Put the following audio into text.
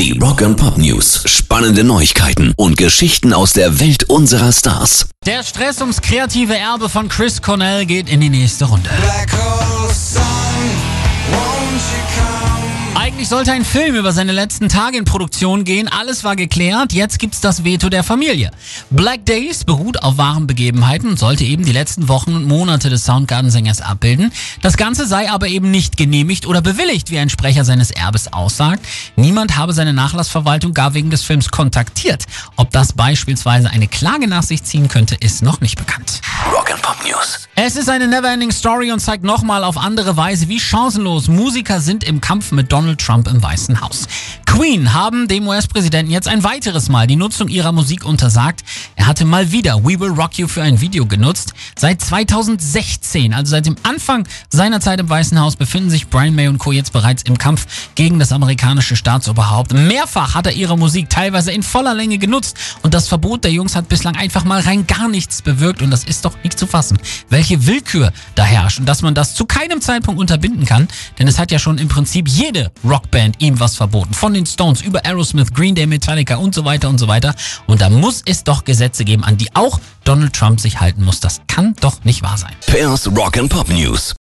Die Rock and Pop News. Spannende Neuigkeiten und Geschichten aus der Welt unserer Stars. Der Stress ums kreative Erbe von Chris Cornell geht in die nächste Runde. Eigentlich sollte ein Film über seine letzten Tage in Produktion gehen. Alles war geklärt. Jetzt gibt's das Veto der Familie. Black Days beruht auf wahren Begebenheiten und sollte eben die letzten Wochen und Monate des Soundgarden-Sängers abbilden. Das Ganze sei aber eben nicht genehmigt oder bewilligt, wie ein Sprecher seines Erbes aussagt. Niemand habe seine Nachlassverwaltung gar wegen des Films kontaktiert. Ob das beispielsweise eine Klage nach sich ziehen könnte, ist noch nicht bekannt. Rock and Pop News. Es ist eine never-ending Story und zeigt nochmal auf andere Weise, wie chancenlos Musiker sind im Kampf mit Donald Trump im Weißen Haus. Queen haben dem US-Präsidenten jetzt ein weiteres Mal die Nutzung ihrer Musik untersagt. Er hatte mal wieder We Will Rock You für ein Video genutzt. Seit 2016, also seit dem Anfang seiner Zeit im Weißen Haus, befinden sich Brian May und Co. jetzt bereits im Kampf gegen das amerikanische Staatsoberhaupt. Mehrfach hat er ihre Musik teilweise in voller Länge genutzt und das Verbot der Jungs hat bislang einfach mal rein gar nichts bewirkt und das ist doch nicht zu fassen. Welche Willkür da herrscht und dass man das zu keinem Zeitpunkt unterbinden kann, denn es hat ja schon im Prinzip jede Rockband ihm was verboten. Von den Stones über Aerosmith, Green Day, Metallica und so weiter und so weiter. Und da muss es doch Gesetze geben, an die auch Donald Trump sich halten muss. Das kann doch nicht wahr sein. Pairs Rock and Pop News.